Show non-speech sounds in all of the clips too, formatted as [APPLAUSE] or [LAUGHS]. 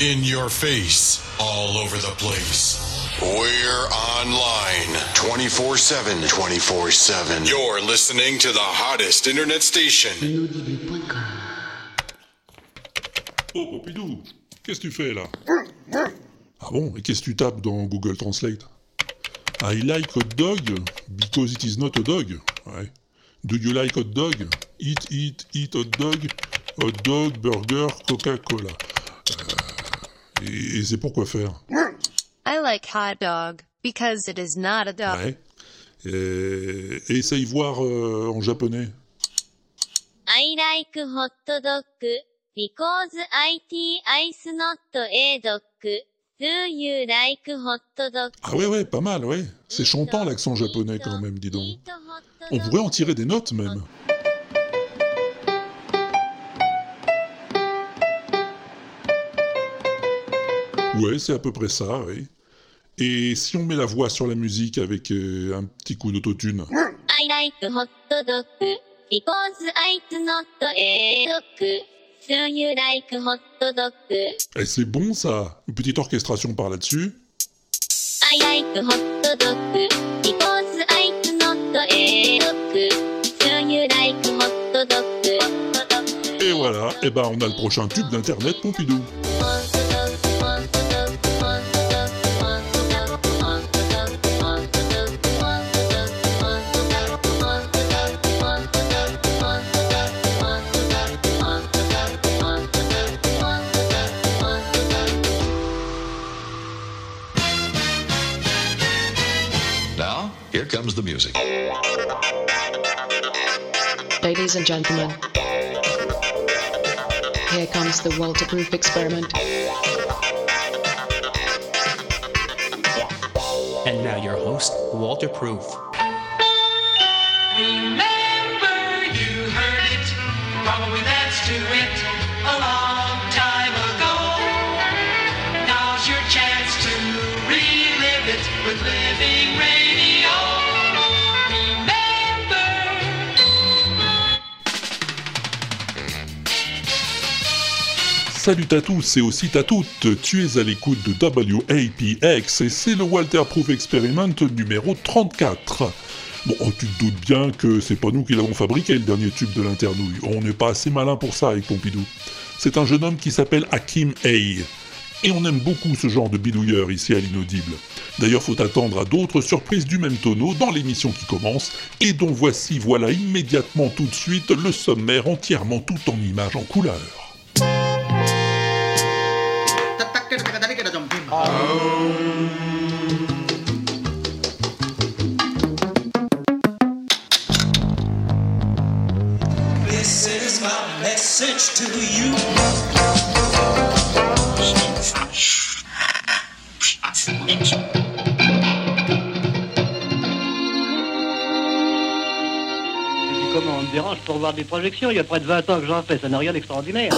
in your face, all over the place. We're online 24 7. 24 7. You're listening to the hottest internet station. Inaudible.com. Oh, Pompidou, qu'est-ce que tu fais là Ah bon, et qu'est-ce que tu tapes dans Google Translate I like hot dog because it is not a dog. Ouais. Do you like hot dog Eat, eat, eat hot dog. Hot dog, burger, Coca-Cola. Euh, et, et c'est pour quoi faire? I like hot dog because it is not a dog. Ouais. Et, et essaye voir euh, en japonais. I like hot dog because IT is not a dog. Do you like hot dog? Ah ouais, ouais, pas mal, ouais. C'est chantant l'accent japonais quand même, dis donc. On pourrait en tirer des notes même. Ouais, c'est à peu près ça, oui. Et si on met la voix sur la musique avec euh, un petit coup d'autotune? I like hot dog because it's not a dog. Do you like hot dog? Eh, c'est bon ça Une petite orchestration par là-dessus. I like hot dog because it's not a dog. Do you like hot dog? Et voilà, et ben on a le prochain tube d'internet Pompidou. Music. Ladies and gentlemen, here comes the Walter Proof experiment. And now your host, Walter Proof. Salut à tous et aussi à toutes, tu es à l'écoute de WAPX et c'est le Walter Proof Experiment numéro 34. Bon, oh, tu te doutes bien que c'est pas nous qui l'avons fabriqué le dernier tube de l'internouille, on n'est pas assez malin pour ça avec Pompidou. C'est un jeune homme qui s'appelle Hakim Hay. Et on aime beaucoup ce genre de bidouilleur ici à l'inaudible. D'ailleurs, faut attendre à d'autres surprises du même tonneau dans l'émission qui commence, et dont voici, voilà immédiatement tout de suite le sommaire entièrement tout en images en couleur. Comment on me dérange pour voir des projections? Il y a près de 20 ans que j'en fais, ça n'a rien d'extraordinaire.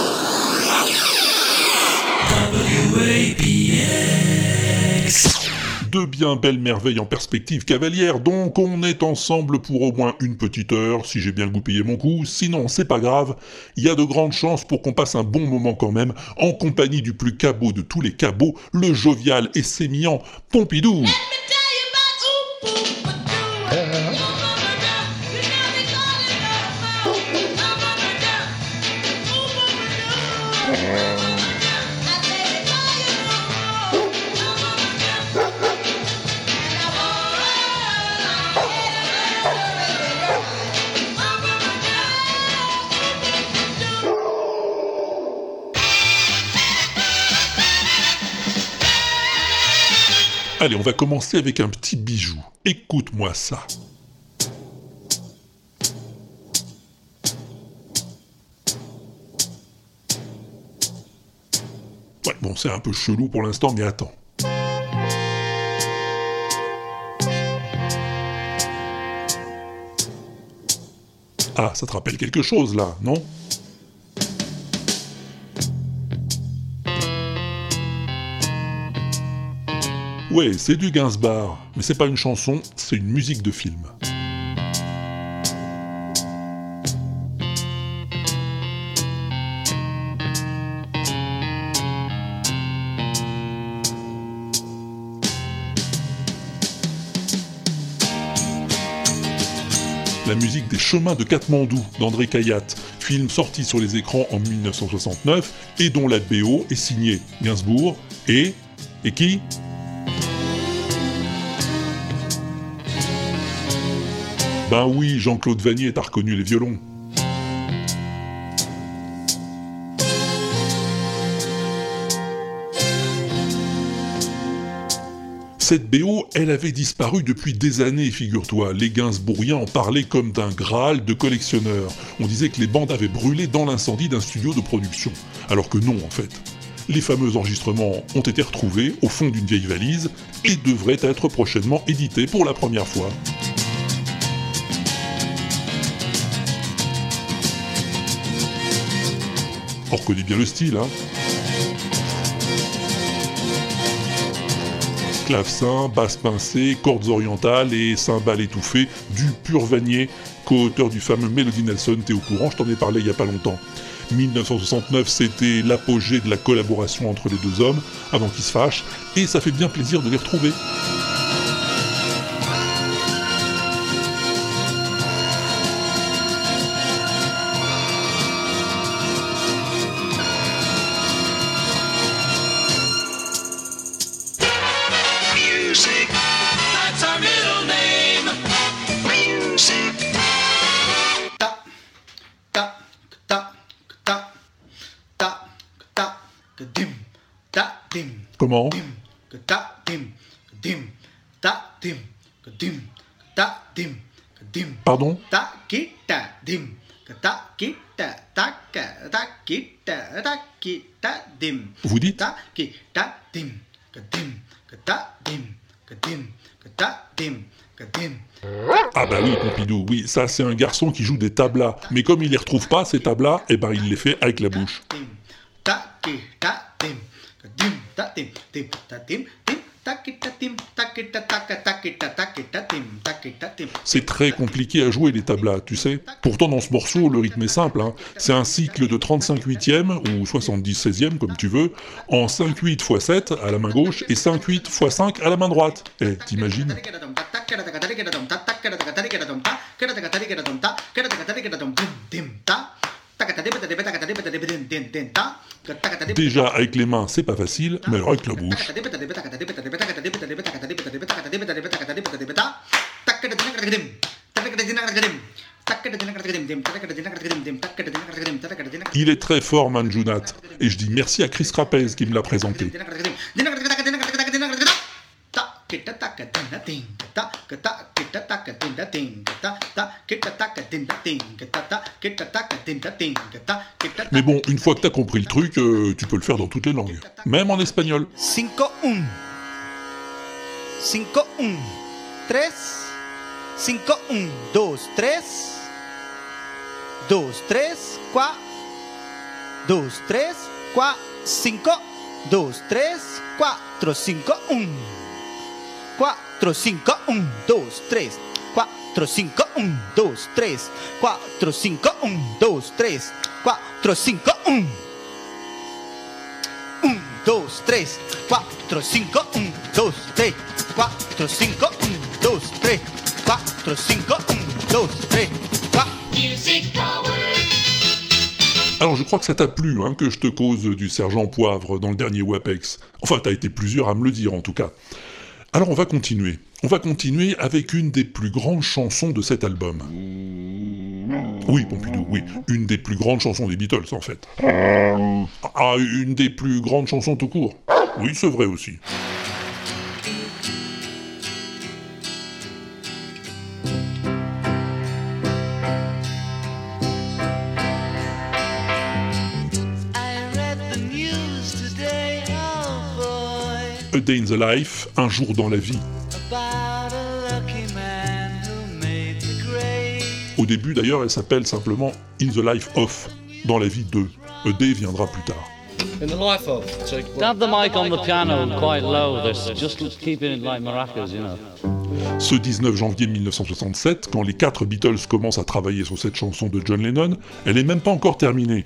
Deux bien belles merveilles en perspective cavalière, donc on est ensemble pour au moins une petite heure, si j'ai bien goupillé mon coup, sinon c'est pas grave, il y a de grandes chances pour qu'on passe un bon moment quand même, en compagnie du plus cabot de tous les cabots, le jovial et sémillant Pompidou. Allez, on va commencer avec un petit bijou. Écoute-moi ça. Ouais, bon, c'est un peu chelou pour l'instant, mais attends. Ah, ça te rappelle quelque chose là, non? Ouais, c'est du Gainsbourg, mais c'est pas une chanson, c'est une musique de film. la musique des chemins de Katmandou d'André Kayat, film sorti sur les écrans en 1969 et dont la BO est signée Gainsbourg et... et qui? Ben oui, Jean-Claude Vanier, t'as reconnu les violons. Cette BO, elle avait disparu depuis des années, figure-toi. Les Gainsbourgiens en parlaient comme d'un Graal de collectionneurs. On disait que les bandes avaient brûlé dans l'incendie d'un studio de production. Alors que non, en fait. Les fameux enregistrements ont été retrouvés au fond d'une vieille valise et devraient être prochainement édités pour la première fois. On reconnaît bien le style, hein Clavecin, basse pincée, cordes orientales et cymbales étouffées, du pur Vanier, co-auteur du fameux Melody Nelson, t'es au courant, je t'en ai parlé il y a pas longtemps. 1969, c'était l'apogée de la collaboration entre les deux hommes, avant qu'ils se fâchent, et ça fait bien plaisir de les retrouver. Pardon dim. Vous dites dim. Ah bah oui, Pompidou, oui, ça c'est un garçon qui joue des tablas. Mais comme il les retrouve pas, ces tablas, eh ben il les fait avec la bouche. C'est très compliqué à jouer les tablas, tu sais. Pourtant dans ce morceau, le rythme est simple. hein. C'est un cycle de 35 huitièmes, ou 70 16e comme tu veux, en 5-8 x 7 à la main gauche et 5-8 x 5 à la main droite. Eh, t'imagines Déjà avec les mains, c'est pas facile, mais alors avec la bouche. Il est très fort, Manjunat. Et je dis merci à Chris Rapez qui me l'a présenté. Mais bon, une fois que t'as compris le truc, euh, tu peux le faire dans toutes les langues. Même en espagnol. 5 1 5 1 3 5 1 2 3 2 3 4 2 3 4 5 2 3 4 5 1 4 5 1 2 3 4 5 1 2 3 4 5 1 2 3 4 5 1 1, 2, 3, 4, 5, 1, 2, 3, 4, 5, 1, 2, 3, 4, 5, 1, 2, 3, 4. Music power. Alors je crois que ça t'a plu hein, que je te cause du sergent Poivre dans le dernier WAPEX. Enfin, t'as été plusieurs à me le dire en tout cas. Alors on va continuer. On va continuer avec une des plus grandes chansons de cet album. Oui, Pompidou, oui. Une des plus grandes chansons des Beatles, en fait. Ah, une des plus grandes chansons tout court. Oui, c'est vrai aussi. A Day in the Life, Un jour dans la vie. about a lucky man who made the grade. Au début, d'ailleurs, elle s'appelle simplement In the Life of, dans la vie 2. A Day viendra plus tard. In the life of. So, Have the mic on the piano quite low. This just keeping it like maracas, you know. Ce 19 janvier 1967, quand les quatre Beatles commencent à travailler sur cette chanson de John Lennon, elle n'est même pas encore terminée.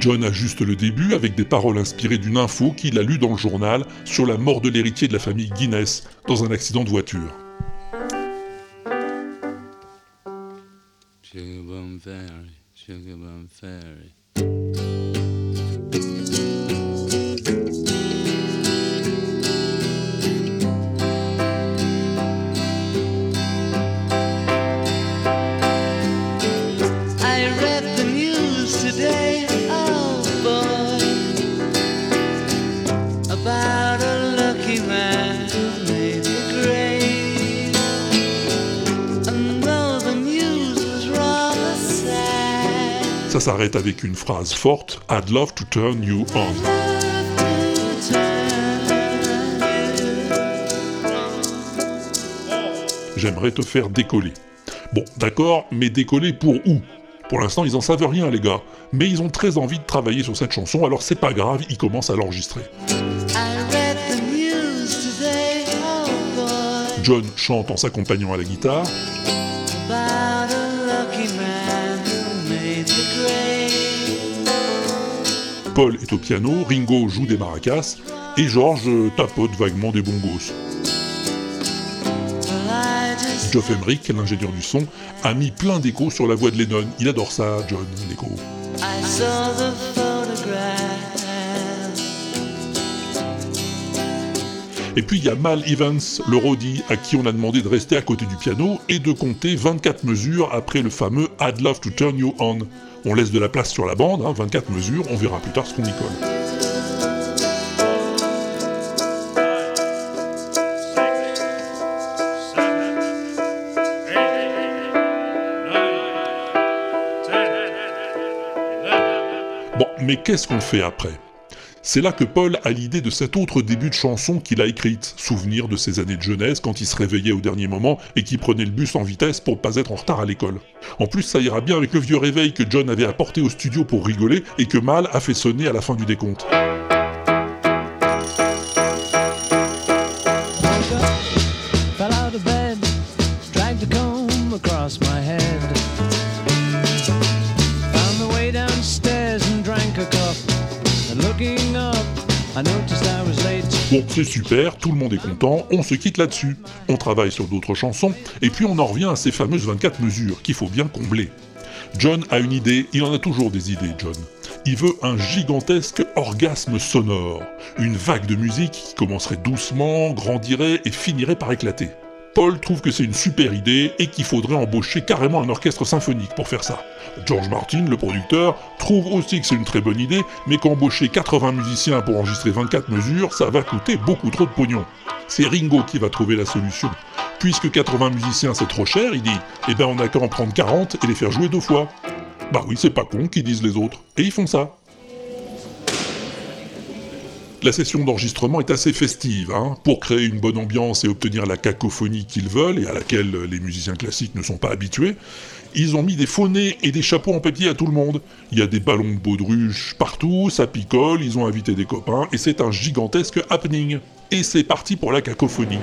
John ajuste le début avec des paroles inspirées d'une info qu'il a lue dans le journal sur la mort de l'héritier de la famille Guinness dans un accident de voiture. S'arrête avec une phrase forte I'd love to turn you on. J'aimerais te faire décoller. Bon, d'accord, mais décoller pour où? Pour l'instant, ils en savent rien, les gars. Mais ils ont très envie de travailler sur cette chanson, alors c'est pas grave, ils commencent à l'enregistrer. Oh John chante en s'accompagnant à la guitare, Paul est au piano, Ringo joue des maracas, et George tapote vaguement des bongos. Geoff Emerick, l'ingénieur du son, a mis plein d'échos sur la voix de Lennon. Il adore ça, John, l'écho. Et puis il y a Mal Evans, le roadie, à qui on a demandé de rester à côté du piano et de compter 24 mesures après le fameux I'd love to turn you on. On laisse de la place sur la bande, hein, 24 mesures, on verra plus tard ce qu'on y colle. Bon, mais qu'est-ce qu'on fait après? C'est là que Paul a l'idée de cet autre début de chanson qu'il a écrite, souvenir de ses années de jeunesse quand il se réveillait au dernier moment et qui prenait le bus en vitesse pour pas être en retard à l'école. En plus, ça ira bien avec le vieux réveil que John avait apporté au studio pour rigoler et que Mal a fait sonner à la fin du décompte. C'est super, tout le monde est content, on se quitte là-dessus. On travaille sur d'autres chansons, et puis on en revient à ces fameuses 24 mesures qu'il faut bien combler. John a une idée, il en a toujours des idées, John. Il veut un gigantesque orgasme sonore, une vague de musique qui commencerait doucement, grandirait et finirait par éclater. Paul trouve que c'est une super idée et qu'il faudrait embaucher carrément un orchestre symphonique pour faire ça. George Martin, le producteur, trouve aussi que c'est une très bonne idée, mais qu'embaucher 80 musiciens pour enregistrer 24 mesures, ça va coûter beaucoup trop de pognon. C'est Ringo qui va trouver la solution. Puisque 80 musiciens c'est trop cher, il dit, eh ben on a qu'à en prendre 40 et les faire jouer deux fois. Bah oui, c'est pas con, qu'ils disent les autres. Et ils font ça. La session d'enregistrement est assez festive, hein, pour créer une bonne ambiance et obtenir la cacophonie qu'ils veulent et à laquelle les musiciens classiques ne sont pas habitués. Ils ont mis des faux et des chapeaux en papier à tout le monde. Il y a des ballons de baudruche partout, ça picole, ils ont invité des copains et c'est un gigantesque happening. Et c'est parti pour la cacophonie.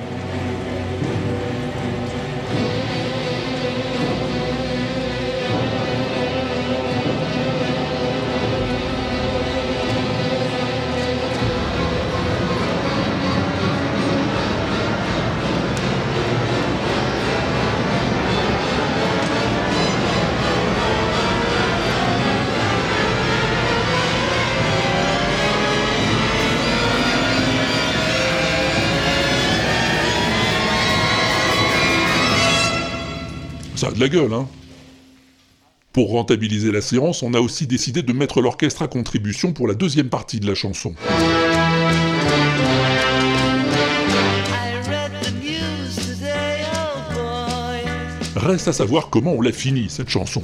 De la gueule, hein Pour rentabiliser la séance, on a aussi décidé de mettre l'orchestre à contribution pour la deuxième partie de la chanson. Reste à savoir comment on l'a fini, cette chanson.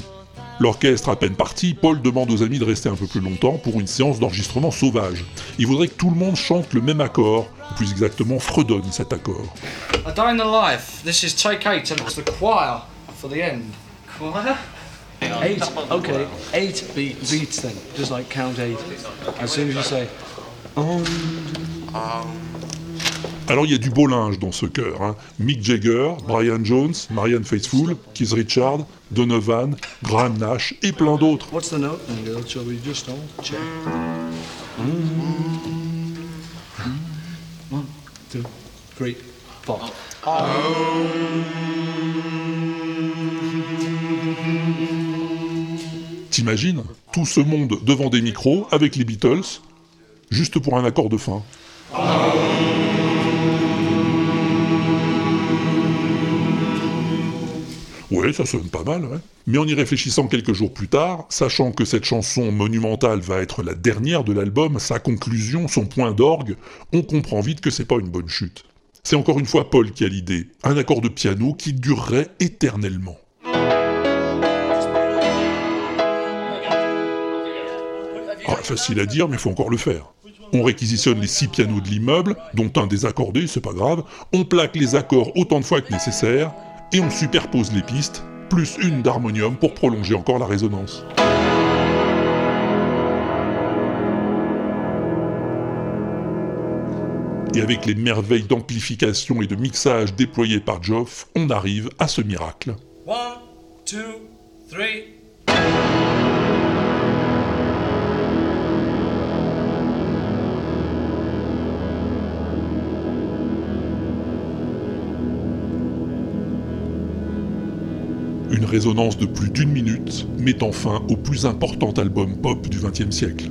L'orchestre à peine parti, Paul demande aux amis de rester un peu plus longtemps pour une séance d'enregistrement sauvage. Il voudrait que tout le monde chante le même accord, ou plus exactement fredonne cet accord. For the end. Choir? Eight. Okay, eight beat, beats then, just like count eight. As soon as you say, um, Alors il y a du beau linge dans ce chœur. hein. Mick Jagger, Brian Jones, Marianne Faithfull, Keith Richard, Donovan, Graham Nash et plein d'autres. what's T'imagines Tout ce monde devant des micros, avec les Beatles, juste pour un accord de fin. Ouais, ça sonne pas mal. Mais en y réfléchissant quelques jours plus tard, sachant que cette chanson monumentale va être la dernière de l'album, sa conclusion, son point d'orgue, on comprend vite que c'est pas une bonne chute. C'est encore une fois Paul qui a l'idée, un accord de piano qui durerait éternellement. Ah, facile à dire, mais faut encore le faire. On réquisitionne les six pianos de l'immeuble, dont un désaccordé, c'est pas grave, on plaque les accords autant de fois que nécessaire, et on superpose les pistes, plus une d'harmonium pour prolonger encore la résonance. Et avec les merveilles d'amplification et de mixage déployées par Geoff, on arrive à ce miracle. One, two, three. Une résonance de plus d'une minute mettant fin au plus important album pop du XXe siècle.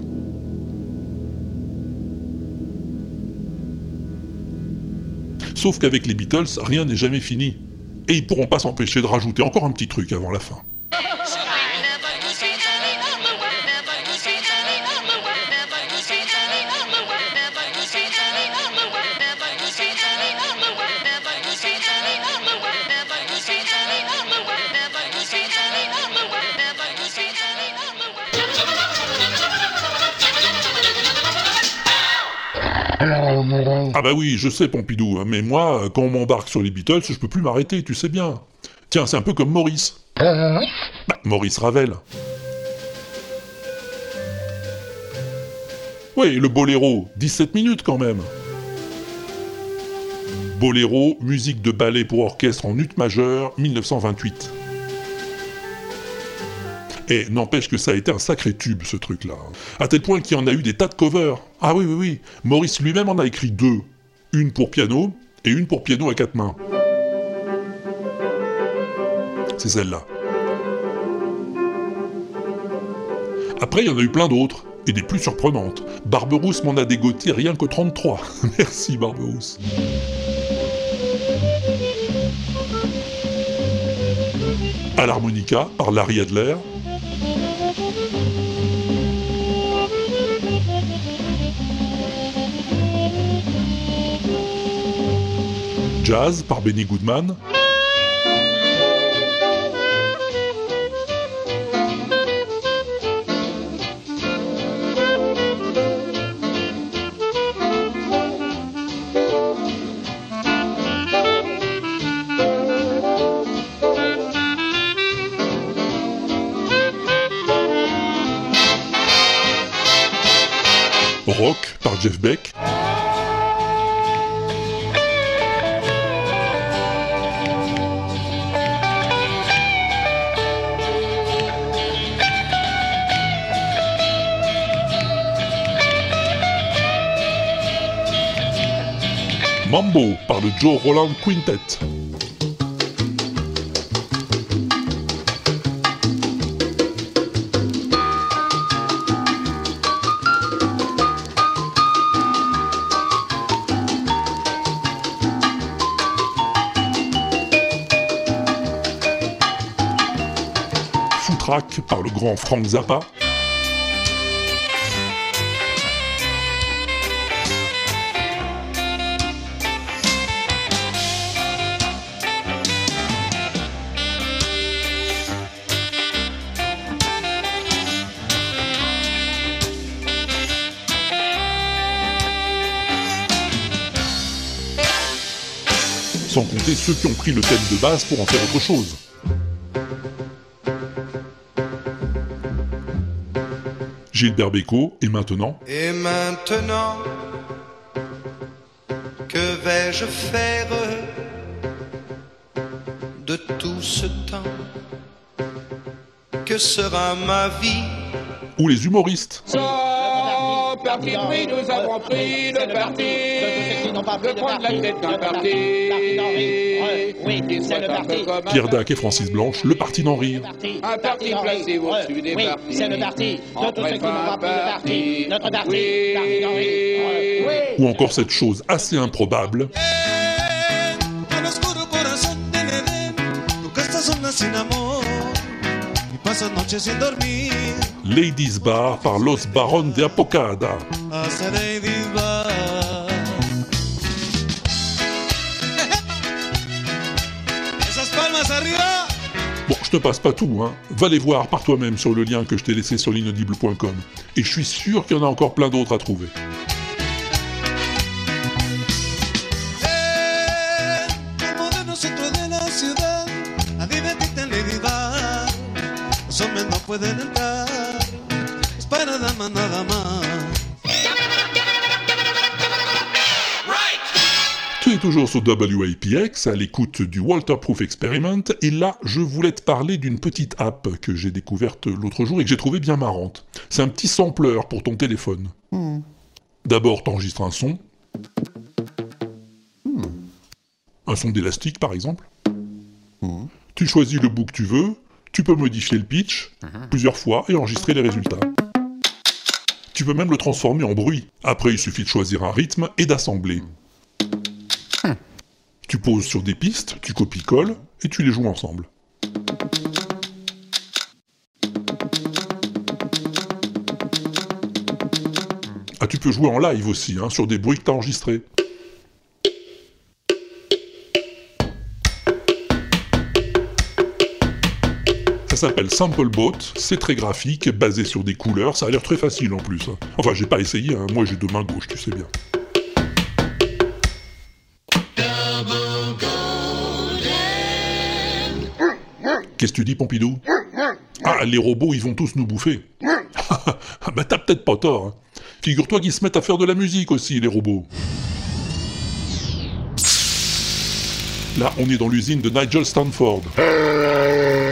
Sauf qu'avec les Beatles, rien n'est jamais fini. Et ils pourront pas s'empêcher de rajouter encore un petit truc avant la fin. Ah bah oui, je sais Pompidou, hein, mais moi, quand on m'embarque sur les Beatles, je peux plus m'arrêter, tu sais bien. Tiens, c'est un peu comme Maurice. Bah, Maurice Ravel. Oui, le boléro, 17 minutes quand même. Boléro, musique de ballet pour orchestre en ut majeur, 1928. Et n'empêche que ça a été un sacré tube ce truc-là. À tel point qu'il y en a eu des tas de covers. Ah oui, oui, oui. Maurice lui-même en a écrit deux. Une pour piano et une pour piano à quatre mains. C'est celle-là. Après, il y en a eu plein d'autres, et des plus surprenantes. Barberousse m'en a dégoté rien que 33. [LAUGHS] Merci Barberousse. À l'harmonica, par Larry Adler. Jazz par Benny Goodman. Rock par Jeff Beck. Joe Roland Quintet. Foutraque par le grand Frank Zappa. Ceux qui ont pris le thème de base pour en faire autre chose. Gilbert Bécaud, et maintenant Et maintenant, que vais-je faire de tout ce temps Que sera ma vie? Ou les humoristes parti pris, nous avons pris le parti de prendre la tête d'un parti. Pierre Dac et Francis Blanche, le parti d'en rire. Un parti placé au-dessus des Oui, partis. c'est le parti de tous ceux qui n'ont pas pris le parti. Notre parti, Oui. parti d'Henri. Oui. Ou encore cette chose assez improbable, sin amor y pasas noches sin dormir. Ladies Bar par Los Baron de Apocada. Bon, je te passe pas tout, hein. Va les voir par toi-même sur le lien que je t'ai laissé sur l'inaudible.com. Et je suis sûr qu'il y en a encore plein d'autres à trouver. Toujours sur WAPX à l'écoute du Walterproof Experiment et là je voulais te parler d'une petite app que j'ai découverte l'autre jour et que j'ai trouvé bien marrante. C'est un petit sampler pour ton téléphone. D'abord t'enregistres un son. Un son d'élastique par exemple. Tu choisis le bout que tu veux, tu peux modifier le pitch plusieurs fois et enregistrer les résultats. Tu peux même le transformer en bruit. Après il suffit de choisir un rythme et d'assembler. [LAUGHS] Tu poses sur des pistes, tu copies-colles et tu les joues ensemble. Ah, tu peux jouer en live aussi, hein, sur des bruits que t'as enregistrés. Ça s'appelle Samplebot, c'est très graphique, basé sur des couleurs, ça a l'air très facile en plus. hein. Enfin, j'ai pas essayé, hein, moi j'ai deux mains gauches, tu sais bien. Qu'est-ce que tu dis, Pompidou? Ah, les robots, ils vont tous nous bouffer. Ah, [LAUGHS] bah t'as peut-être pas tort. hein. Figure-toi qu'ils se mettent à faire de la musique aussi, les robots. Là, on est dans l'usine de Nigel Stanford. Oui,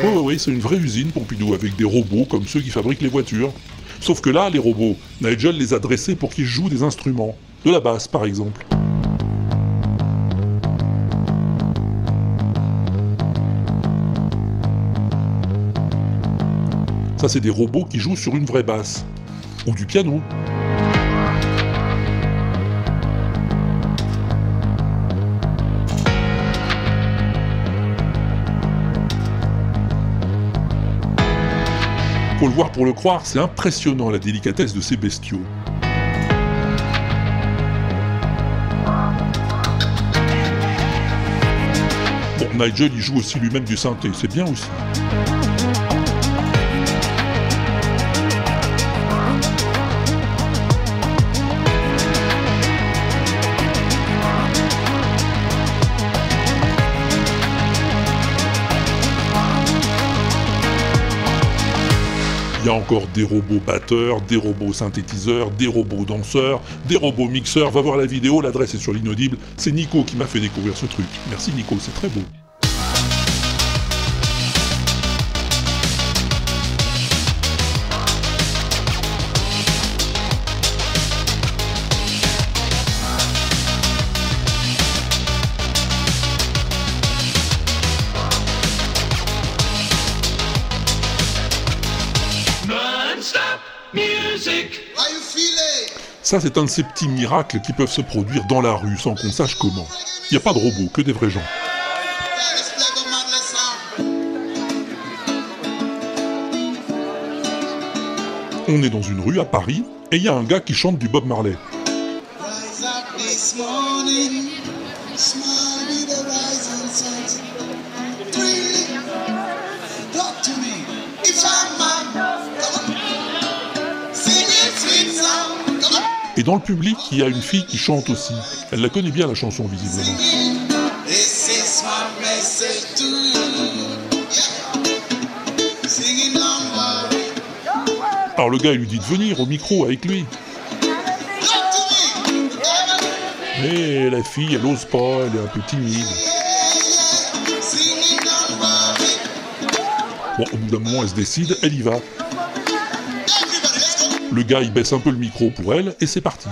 oui, oui, c'est une vraie usine, Pompidou, avec des robots comme ceux qui fabriquent les voitures. Sauf que là, les robots, Nigel les a dressés pour qu'ils jouent des instruments. De la basse, par exemple. Ça, c'est des robots qui jouent sur une vraie basse. Ou du piano. Faut le voir pour le croire, c'est impressionnant la délicatesse de ces bestiaux. Bon, Nigel, il joue aussi lui-même du synthé, c'est bien aussi. Y a encore des robots batteurs, des robots synthétiseurs, des robots danseurs, des robots mixeurs. Va voir la vidéo, l'adresse est sur l'inaudible. C'est Nico qui m'a fait découvrir ce truc. Merci Nico, c'est très beau. Music. How you feeling? Ça, c'est un de ces petits miracles qui peuvent se produire dans la rue sans qu'on sache comment. Il n'y a pas de robots, que des vrais gens. On est dans une rue à Paris et il y a un gars qui chante du Bob Marley. Rise up this morning, smile be dans le public, il y a une fille qui chante aussi. Elle la connaît bien la chanson visiblement. Alors le gars, lui dit de venir au micro avec lui. Mais la fille, elle ose pas, elle est un peu timide. Bon, au bout d'un moment, elle se décide, elle y va. Le gars il baisse un peu le micro pour elle et c'est parti.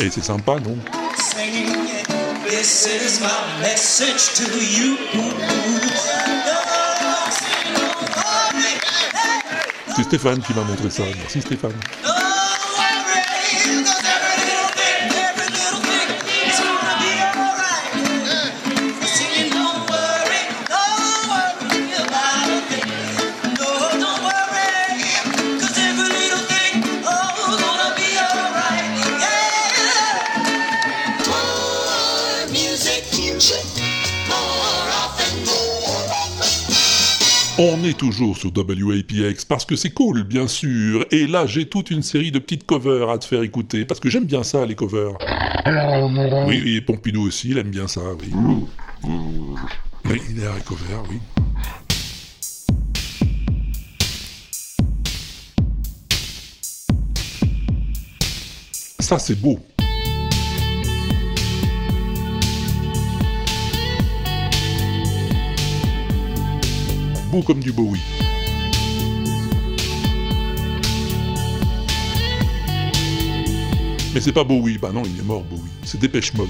Et c'est sympa, non? Stéphane qui m'a montré ça. Merci Stéphane. On est toujours sur WAPX parce que c'est cool, bien sûr. Et là, j'ai toute une série de petites covers à te faire écouter parce que j'aime bien ça, les covers. Oui, oui, Pompidou aussi, il aime bien ça, oui. Il est à cover, oui. Ça, c'est beau. Beau comme du Bowie. Mais c'est pas Bowie, bah non, il est mort Bowie. C'est Dépêche Mode.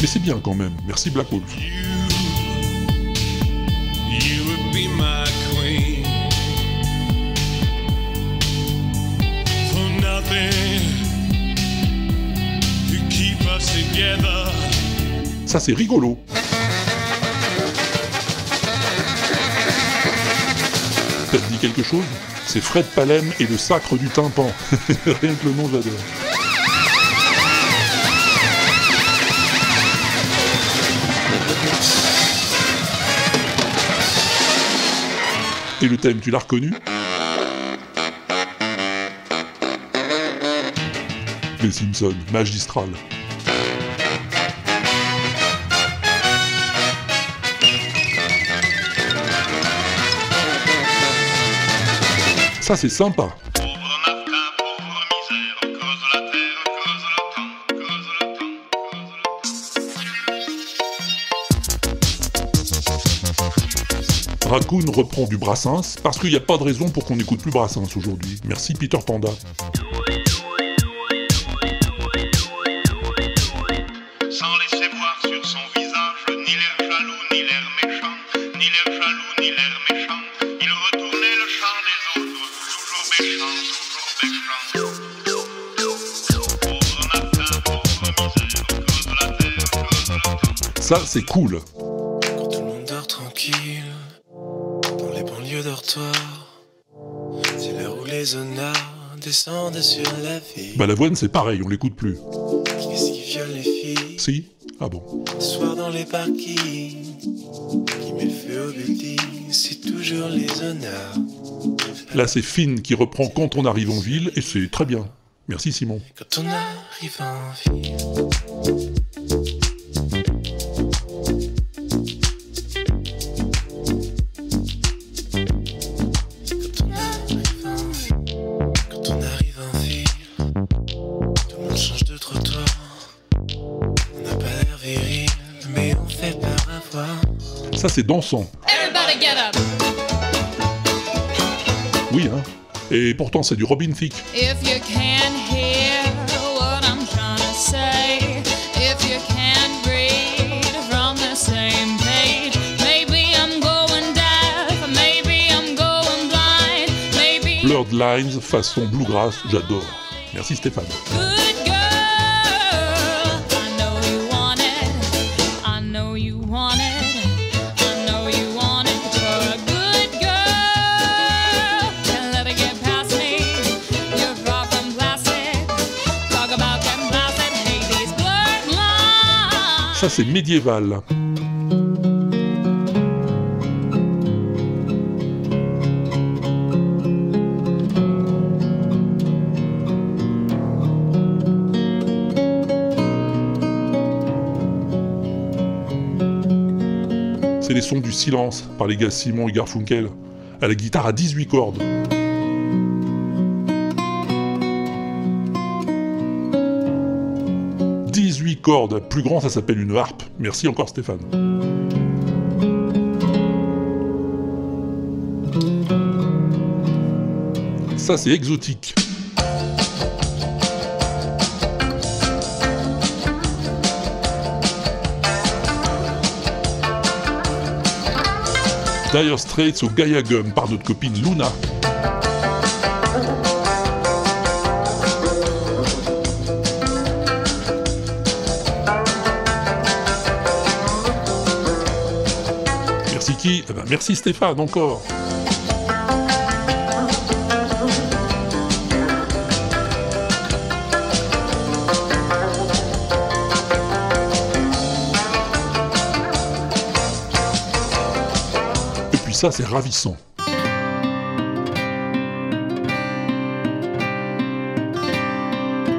Mais c'est bien quand même. Merci Black Wolf. Nothing Ça, c'est rigolo. Ça te dit quelque chose C'est Fred Palem et le sacre du tympan. [LAUGHS] Rien que le nom, j'adore. Et le thème, tu l'as reconnu Les Simpsons, magistral. Ça, c'est sympa. Raccoon reprend du Brassens parce qu'il n'y a pas de raison pour qu'on n'écoute plus Brassens aujourd'hui. Merci Peter Panda. Ça, c'est cool. Quand tout le monde dort tranquille, dans les banlieues dortoirs, c'est l'heure où les honneurs descendent sur la ville. Bah l'avoine, c'est pareil, on l'écoute plus. Qu'est-ce qui viole les filles? Si Ah bon soir dans les parkings, qui met le feu au building, c'est toujours les honneurs. Là, c'est Finn qui reprend quand on arrive en ville et c'est très bien. Merci Simon. Quand on arrive en ville. Ça, c'est dansant. Everybody get up. Oui, hein. Et pourtant, c'est du Robin Thicke. If you can hear what I'm trying to say, if you can't read from the same page, maybe I'm going deaf, maybe I'm going blind, maybe Blurred Lines façon bluegrass, j'adore. Merci Stéphane. Ça, c'est médiéval. C'est les sons du silence par les gars Simon et Garfunkel. À la guitare à 18 cordes. « 18 cordes, plus grand ça s'appelle une harpe. Merci encore Stéphane. Ça c'est exotique. Dire Straits au Gaia Gum par notre copine Luna. Eh ben, Merci Stéphane encore. Et puis ça, c'est ravissant.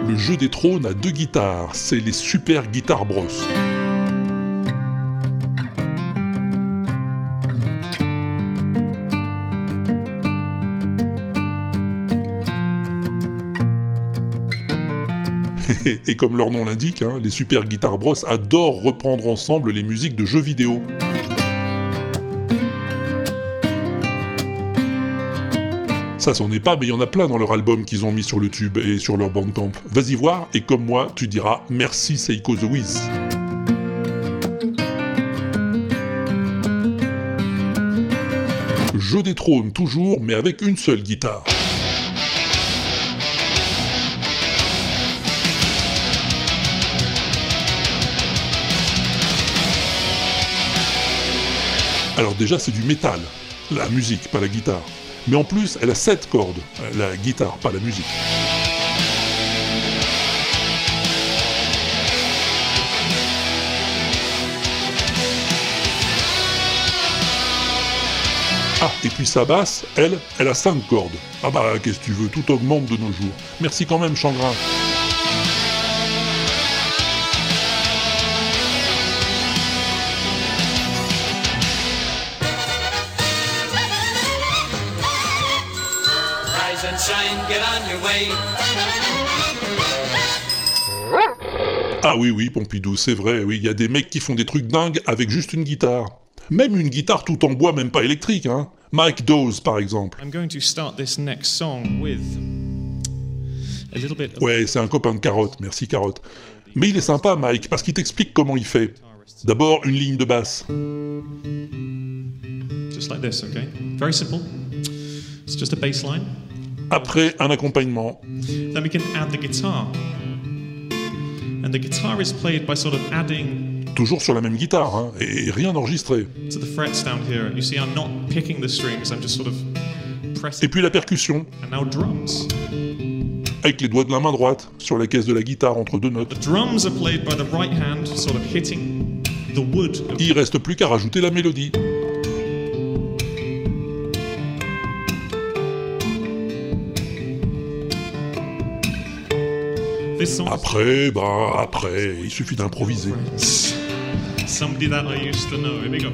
Le jeu des trônes a deux guitares, c'est les Super Guitar Bros. Et comme leur nom l'indique, hein, les Super Guitar Bros adorent reprendre ensemble les musiques de jeux vidéo. Ça, c'en est pas, mais il y en a plein dans leur album qu'ils ont mis sur le tube et sur leur bandcamp. Vas-y voir, et comme moi, tu diras merci Seiko The Wiz. Jeu des toujours, mais avec une seule guitare. Alors déjà, c'est du métal, la musique, pas la guitare. Mais en plus, elle a 7 cordes, la guitare, pas la musique. Ah, et puis sa basse, elle, elle a 5 cordes. Ah bah, qu'est-ce que tu veux, tout augmente de nos jours. Merci quand même, Changrin. Way. Ah oui, oui, Pompidou, c'est vrai, oui, il y a des mecs qui font des trucs dingues avec juste une guitare. Même une guitare tout en bois, même pas électrique, hein. Mike Dawes, par exemple. I'm going to start this next song with a little bit of Ouais, c'est un copain de Carotte, merci Carotte. Mais il est sympa, Mike, parce qu'il t'explique comment il fait. D'abord, une ligne de basse. just like this, okay? Very simple. It's just a bass line. Après, un accompagnement. Then we can add the guitar. And the guitar is played by sort of adding Toujours sur la même guitare, hein, et rien enregistré. to the frets down here. You see, I'm not picking the strings, I'm just sort of pressing. Et puis la percussion, And now drums. avec les doigts de la main droite, sur la caisse de la guitare entre deux notes. Drums are played by the right hand, sort of hitting the wood. of- Il reste plus qu'à rajouter la mélodie. This Après, bah après, il suffit d'improviser. somebody that I used to know. Here we go.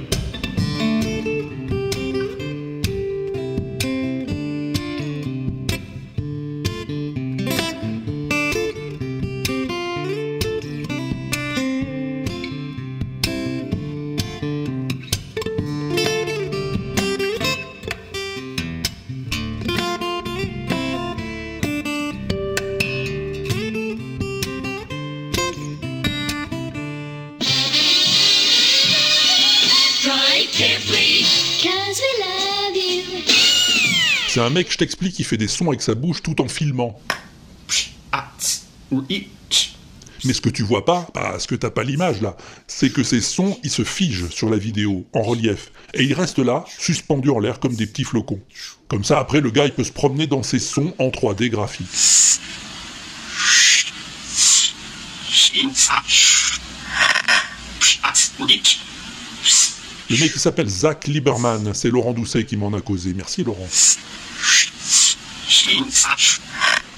Un mec, je t'explique, qui fait des sons avec sa bouche tout en filmant. Mais ce que tu vois pas, bah, ce que t'as pas l'image là, c'est que ces sons, ils se figent sur la vidéo, en relief. Et ils restent là, suspendus en l'air comme des petits flocons. Comme ça, après, le gars, il peut se promener dans ses sons en 3D graphique. Le mec, il s'appelle Zach Lieberman. C'est Laurent Doucet qui m'en a causé. Merci, Laurent.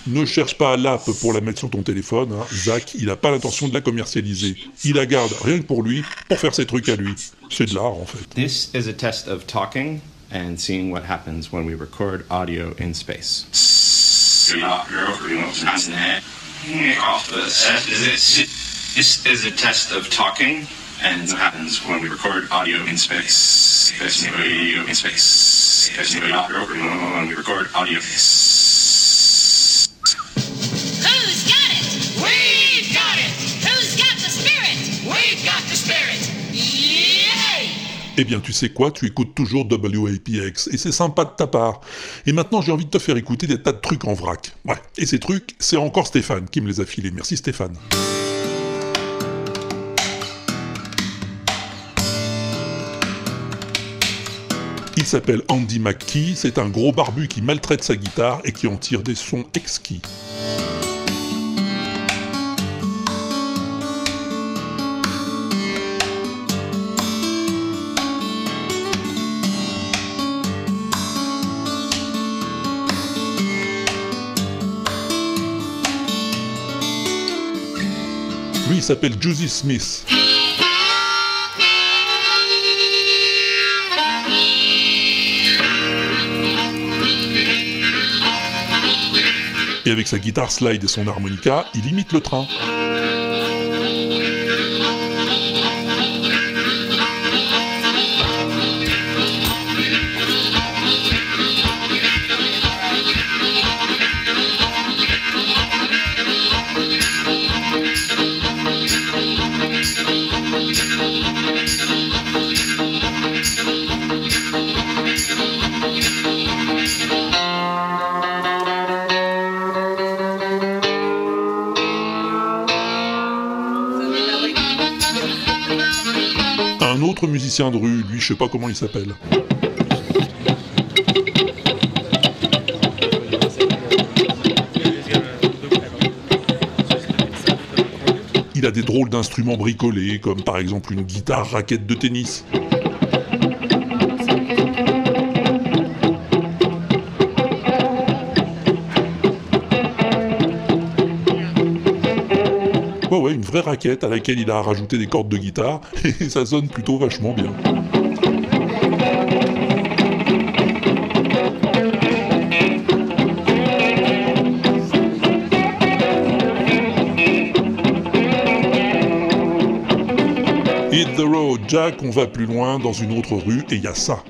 Ne cherche pas l'app pour la mettre sur ton téléphone. hein. Zach, il n'a pas l'intention de la commercialiser. Il la garde rien que pour lui, pour faire ses trucs à lui. C'est de l'art en fait. This is a test of talking and seeing what happens when we record audio in space. This is a test of talking and what happens when we record audio in space. Audio in space. Eh bien, tu sais quoi, tu écoutes toujours WAPX, et c'est sympa de ta part. Et maintenant, j'ai envie de te faire écouter des tas de trucs en vrac. Ouais, et ces trucs, c'est encore Stéphane qui me les a filés. Merci Stéphane. S'appelle Andy McKee, c'est un gros barbu qui maltraite sa guitare et qui en tire des sons exquis. Lui, il s'appelle Juicy Smith. Et avec sa guitare slide et son harmonica, il imite le train. Lui, je sais pas comment il s'appelle. Il a des drôles d'instruments bricolés, comme par exemple une guitare raquette de tennis. Vraie raquette à laquelle il a rajouté des cordes de guitare, [LAUGHS] et ça sonne plutôt vachement bien. Hit the road, Jack, on va plus loin dans une autre rue, et il y a ça.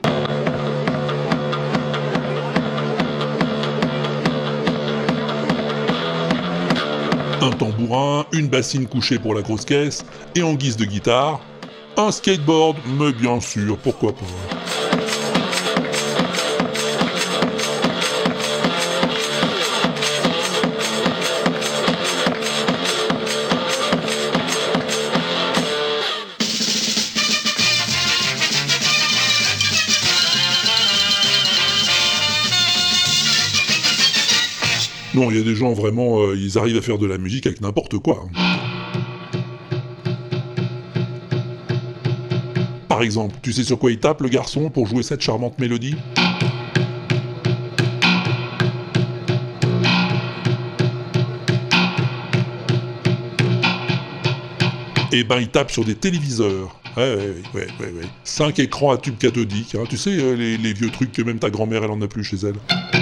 Un tambourin, une bassine couchée pour la grosse caisse, et en guise de guitare, un skateboard, mais bien sûr, pourquoi pas. Il y a des gens vraiment, euh, ils arrivent à faire de la musique avec n'importe quoi. Par exemple, tu sais sur quoi il tape le garçon pour jouer cette charmante mélodie? Eh ben, il tape sur des téléviseurs. Ouais, ouais, ouais, ouais, ouais. Cinq écrans à tube cathodique, hein. tu sais, euh, les, les vieux trucs que même ta grand-mère, elle en a plus chez elle.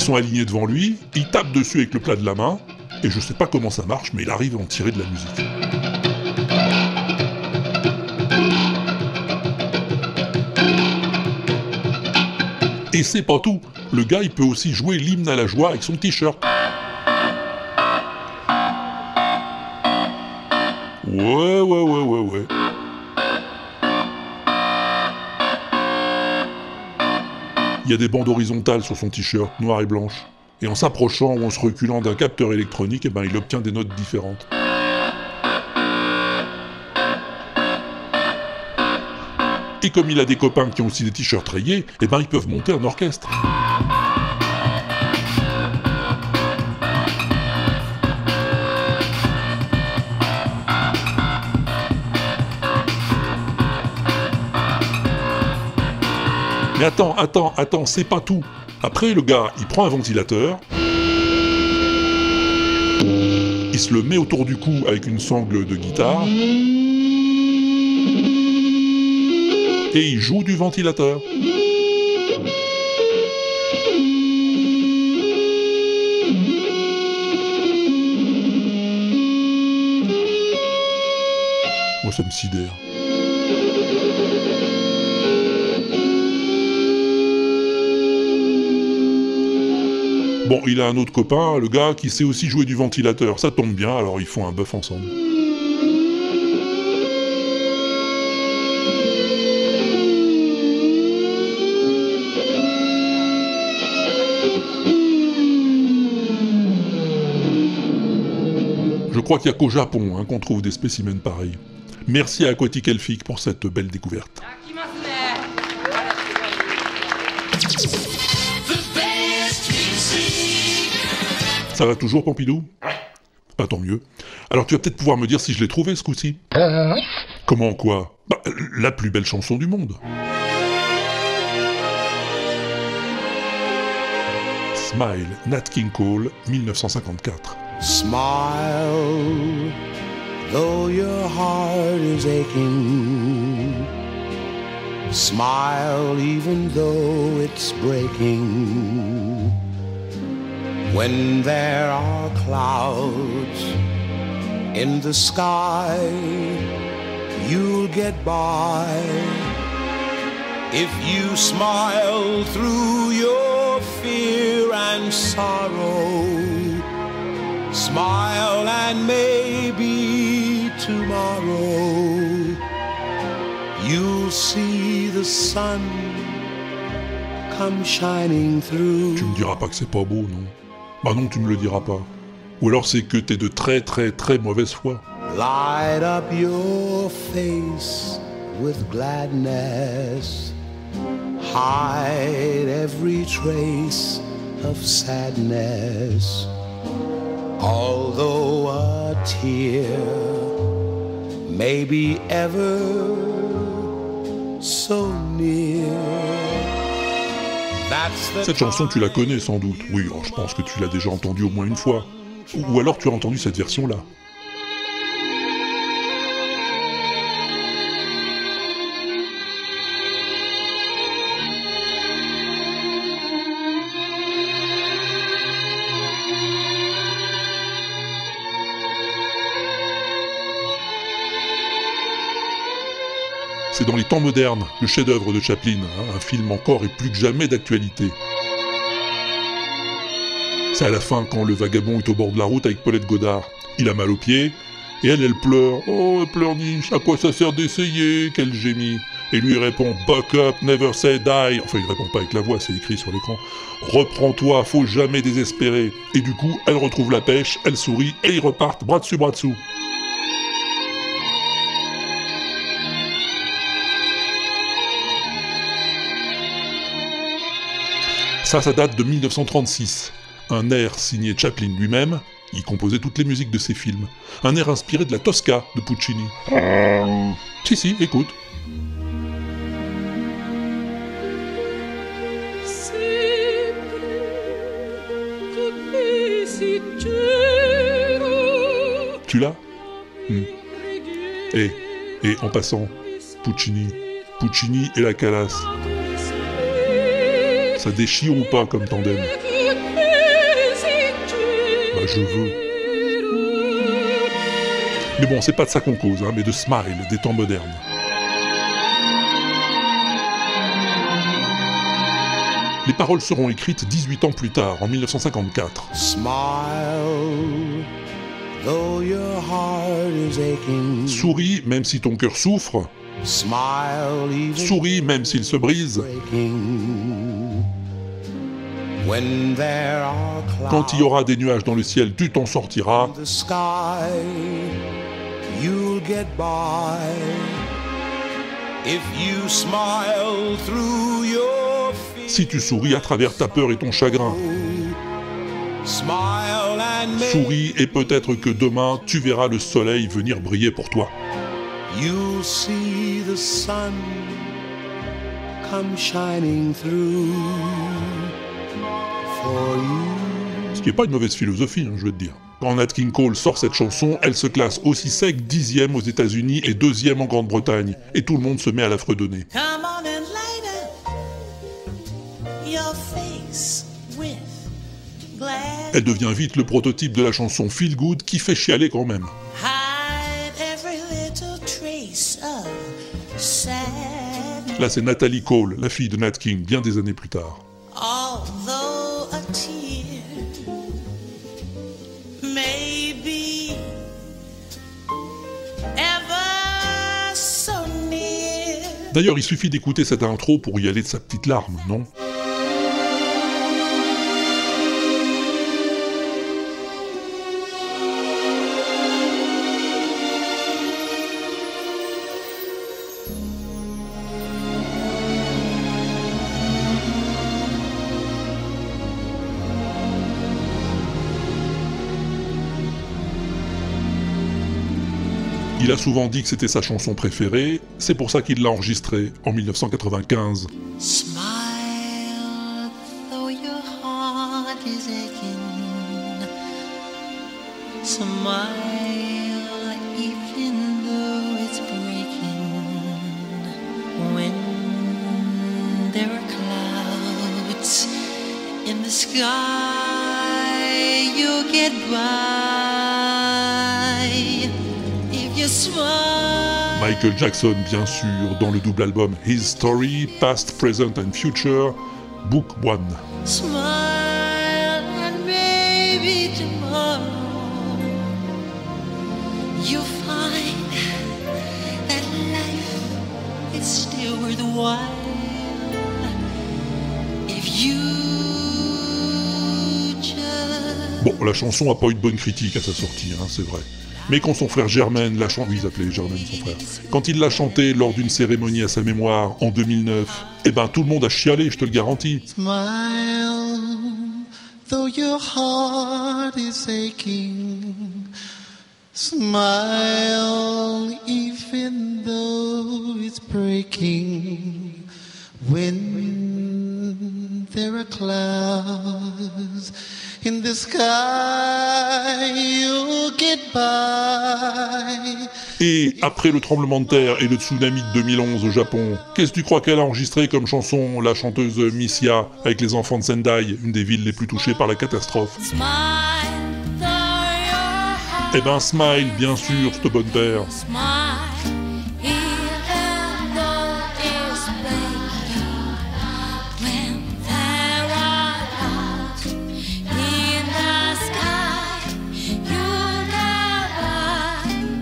Ils sont alignés devant lui, il tape dessus avec le plat de la main, et je sais pas comment ça marche, mais il arrive à en tirer de la musique. Et c'est pas tout, le gars il peut aussi jouer l'hymne à la joie avec son t-shirt. Ouais, ouais, ouais, ouais, ouais. Il y a des bandes horizontales sur son t-shirt, noir et blanche. Et en s'approchant ou en se reculant d'un capteur électronique, eh ben, il obtient des notes différentes. Et comme il a des copains qui ont aussi des t-shirts rayés, eh ben, ils peuvent monter un orchestre. Mais attends, attends, attends, c'est pas tout. Après, le gars, il prend un ventilateur, il se le met autour du cou avec une sangle de guitare, et il joue du ventilateur. Moi, ça me sidère. Bon, il a un autre copain, le gars, qui sait aussi jouer du ventilateur. Ça tombe bien, alors ils font un bœuf ensemble. Je crois qu'il n'y a qu'au Japon hein, qu'on trouve des spécimens pareils. Merci à Aquatic Elfic pour cette belle découverte. Ça va toujours, Pompidou Pas tant mieux. Alors tu vas peut-être pouvoir me dire si je l'ai trouvé ce coup-ci. Comment quoi? Bah, la plus belle chanson du monde. Smile, Nat King Cole, 1954. Smile, though your heart is aching. Smile, even though it's breaking. When there are clouds in the sky, you'll get by. If you smile through your fear and sorrow, smile and maybe tomorrow you'll see the sun come shining through. Tu me diras pas que c'est pas beau, non Bah non, tu me le diras pas. Ou alors c'est que t'es de très très très mauvaise foi. Light up your face with gladness. Hide every trace of sadness. Although a tear may be ever so near. Cette chanson, tu la connais sans doute. Oui, oh, je pense que tu l'as déjà entendue au moins une fois. Ou alors tu as entendu cette version-là. Les temps modernes, le chef-d'œuvre de Chaplin, hein, un film encore et plus que jamais d'actualité. C'est à la fin quand le vagabond est au bord de la route avec Paulette Godard. Il a mal aux pieds, et elle, elle pleure. Oh, elle pleurniche, à quoi ça sert d'essayer? Qu'elle gémit. Et lui répond Buck up, never say die. Enfin, il répond pas avec la voix, c'est écrit sur l'écran. Reprends-toi, faut jamais désespérer. Et du coup, elle retrouve la pêche, elle sourit, et ils repartent bras dessus, bras dessous. Ça, ça date de 1936. Un air signé Chaplin lui-même, il composait toutes les musiques de ses films. Un air inspiré de la Tosca de Puccini. Si, si, écoute. Tu l'as? Hmm. Et, et en passant, Puccini, Puccini et la calasse. Ça déchire ou pas comme tandem Bah je veux. Mais bon, c'est pas de ça qu'on cause, hein, mais de Smile, des temps modernes. Les paroles seront écrites 18 ans plus tard, en 1954. Smile, though your heart is aching. Souris même si ton cœur souffre, Smile, souris même s'il se brise. breaking. Quand il y aura des nuages dans le ciel, tu t'en sortiras. Si tu souris à travers ta peur et ton chagrin, smile and make souris et peut-être que demain tu verras le soleil venir briller pour toi. come shining through. Ce qui n'est pas une mauvaise philosophie, hein, je veux te dire. Quand Nat King Cole sort cette chanson, elle se classe aussi sec dixième aux États-Unis et deuxième en Grande-Bretagne, et tout le monde se met à la fredonner. Come on and light up your face with glass. Elle devient vite le prototype de la chanson Feel Good qui fait chialer quand même. Hide every little trace of sadness. Là, c'est Natalie Cole, la fille de Nat King, bien des années plus tard. D'ailleurs, il suffit d'écouter cette intro pour y aller de sa petite larme, non? Il a souvent dit que c'était sa chanson préférée, c'est pour ça qu'il l'a enregistrée en 1995. Smile Michael Jackson, bien sûr, dans le double album His Story, Past, Present and Future, Book One. Smile and maybe tomorrow you'll find that life is still worthwhile if you just Bon, la chanson a pas eu de bonne critique à sa sortie, hein, c'est vrai. Mais quand son frère Germaine l'a chanté, il s'appelait Germaine son frère, quand il l'a chanté lors d'une cérémonie à sa mémoire en 2009, eh ben tout le monde a chialé, je te le garantis. Smile, though your heart is aching. Smile, even though it's breaking. When there are clouds in the sky, you'll get by. Et après le tremblement de terre et le tsunami de 2011 au Japon, qu'est-ce que tu crois qu'elle a enregistré comme chanson, la chanteuse Missia, avec les enfants de Sendai, une des villes les plus touchées par la catastrophe? Smile Eh ben Smile, bien sûr, cette bonne père. smile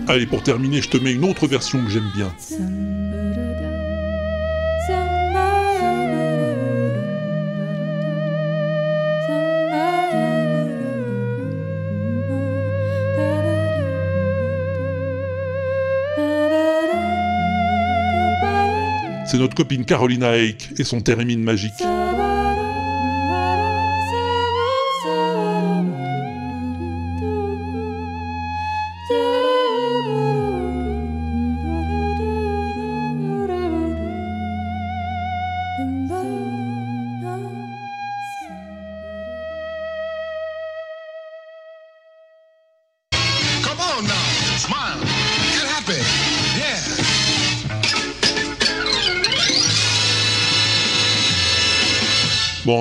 Allez, pour terminer, je te mets une autre version que j'aime bien. C'est notre copine Carolina Hake et son thérémine magique.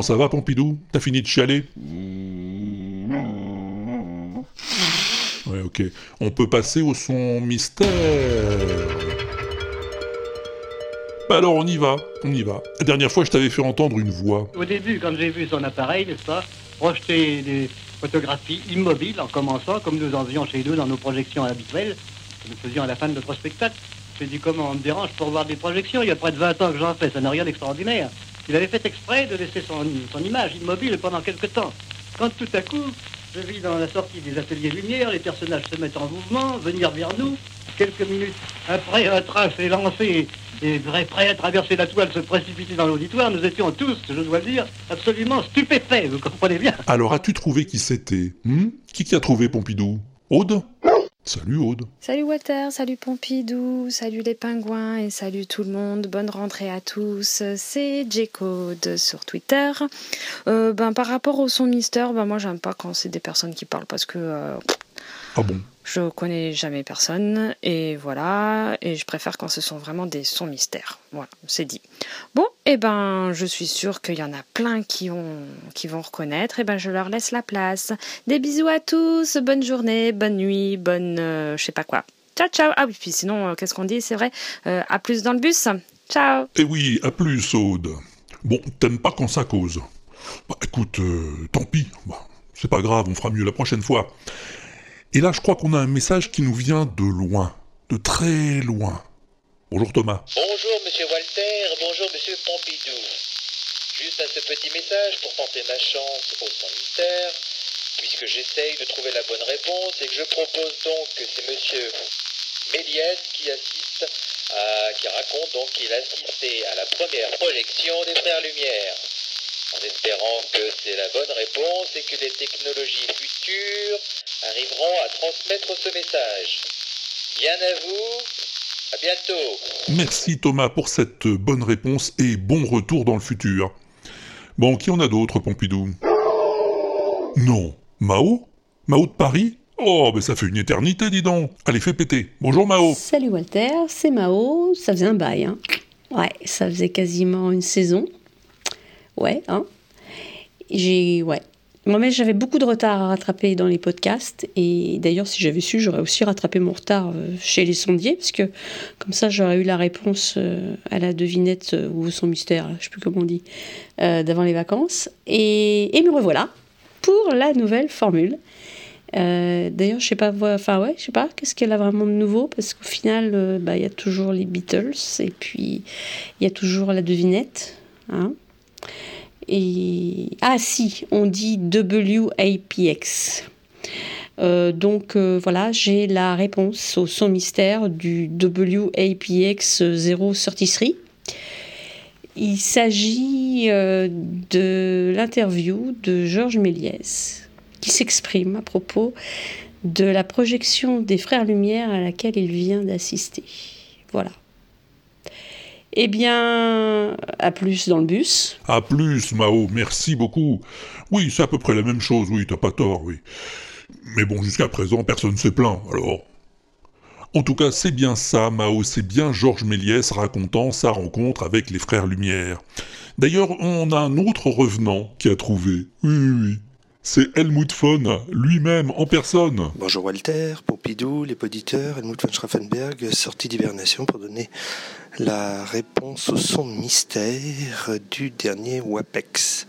Ça va Pompidou? T'as fini de chialer? Ouais, ok. On peut passer au son mystère. Bah alors on y va, on y va. La dernière fois, je t'avais fait entendre une voix. Au début, quand j'ai vu son appareil, n'est-ce pas, projeter des photographies immobiles en commençant, comme nous en faisions chez nous dans nos projections habituelles, que nous faisions à la fin de notre spectacle. J'ai dit comment on me dérange pour voir des projections, il y a près de 20 ans que j'en fais, ça n'a rien d'extraordinaire. Il avait fait exprès de laisser son, image immobile pendant quelque temps. Quand tout à coup, je vis dans la sortie des ateliers lumière, les personnages se mettent en mouvement, venir vers nous. Quelques minutes après, un train s'est lancé et prêt à traverser la toile, se précipiter dans l'auditoire. Nous étions tous, je dois le dire, absolument stupéfaits, vous comprenez bien Alors as-tu trouvé qui c'était hmm? Qui qui a trouvé Pompidou? Aude? Salut Aude. Salut Walter, salut Pompidou, salut les pingouins et salut tout le monde. Bonne rentrée à tous. C'est J-Code sur Twitter. Euh, ben, par rapport au son mystère, ben, moi j'aime pas quand c'est des personnes qui parlent parce que euh, Ah bon? Je connais jamais personne et voilà. Et je préfère quand ce sont vraiment des sons mystères. Voilà, c'est dit. Bon, et ben je suis sûre qu'il y en a plein qui, ont, qui vont reconnaître. Et ben je leur laisse la place. Des bisous à tous, bonne journée, bonne nuit, bonne euh, je sais pas quoi. Ciao ciao. Ah oui, puis sinon, euh, qu'est-ce qu'on dit C'est vrai. Euh, à plus dans le bus. Ciao. Eh oui, à plus Aude. Bon, t'aimes pas quand ça cause. Bah écoute, euh, tant pis. Bah, c'est pas grave, on fera mieux la prochaine fois. Et là, je crois qu'on a un message qui nous vient de loin, de très loin. Bonjour Thomas. Bonjour Monsieur Walter, bonjour Monsieur Pompidou. Juste un ce petit message pour tenter ma chance au son mystère, puisque j'essaye de trouver la bonne réponse et que je propose donc que c'est Monsieur Méliès qui assiste à, qui raconte donc qu'il assistait à la première projection des Frères Lumière, en espérant que c'est la bonne réponse et que les technologies futures arriveront à transmettre ce message. Bien à vous, à bientôt. Merci Thomas pour cette bonne réponse et bon retour dans le futur. Bon, qui en a d'autres, Pompidou? Non. Mao? Mao de Paris? Oh, mais ça fait une éternité, dis donc. Allez, fais péter. Bonjour Mao. Salut Walter, c'est Mao. Ça faisait un bail, hein. Ouais, ça faisait quasiment une saison. Ouais, hein. J'ai, ouais. Moi-même, j'avais beaucoup de retard à rattraper dans les podcasts. Et d'ailleurs, si j'avais su, j'aurais aussi rattrapé mon retard euh, chez les sondiers. Parce que comme ça, j'aurais eu la réponse euh, à la devinette euh, ou son mystère, je sais plus comment on dit, d'avant les vacances. Et, me revoilà pour la nouvelle formule. D'ailleurs, je sais pas, enfin ouais, je sais pas, qu'est-ce qu'elle a vraiment de nouveau? Parce qu'au final, bah, il y a toujours les Beatles et puis il y a toujours la devinette. Hein ah si, on dit WAPX. Euh, donc euh, voilà, j'ai la réponse au son mystère du WAPX 033. Il s'agit euh, de l'interview de Georges Méliès qui s'exprime à propos de la projection des Frères Lumière à laquelle il vient d'assister. Voilà. Eh bien, à plus dans le bus. À plus, Mao, merci beaucoup. Oui, c'est à peu près la même chose, oui, t'as pas tort, oui. Mais bon, jusqu'à présent, personne ne s'est plaint, alors. En tout cas, c'est bien ça, Mao, c'est bien Georges Méliès racontant sa rencontre avec les frères Lumière. D'ailleurs, on a un autre revenant qui a trouvé. Oui, oui, oui. C'est Helmut Von, lui-même, en personne. Bonjour Walter, Pompidou, les auditeurs, Helmut von Schraffenberg, sorti d'hibernation pour donner la réponse au son mystère du dernier WAPEX.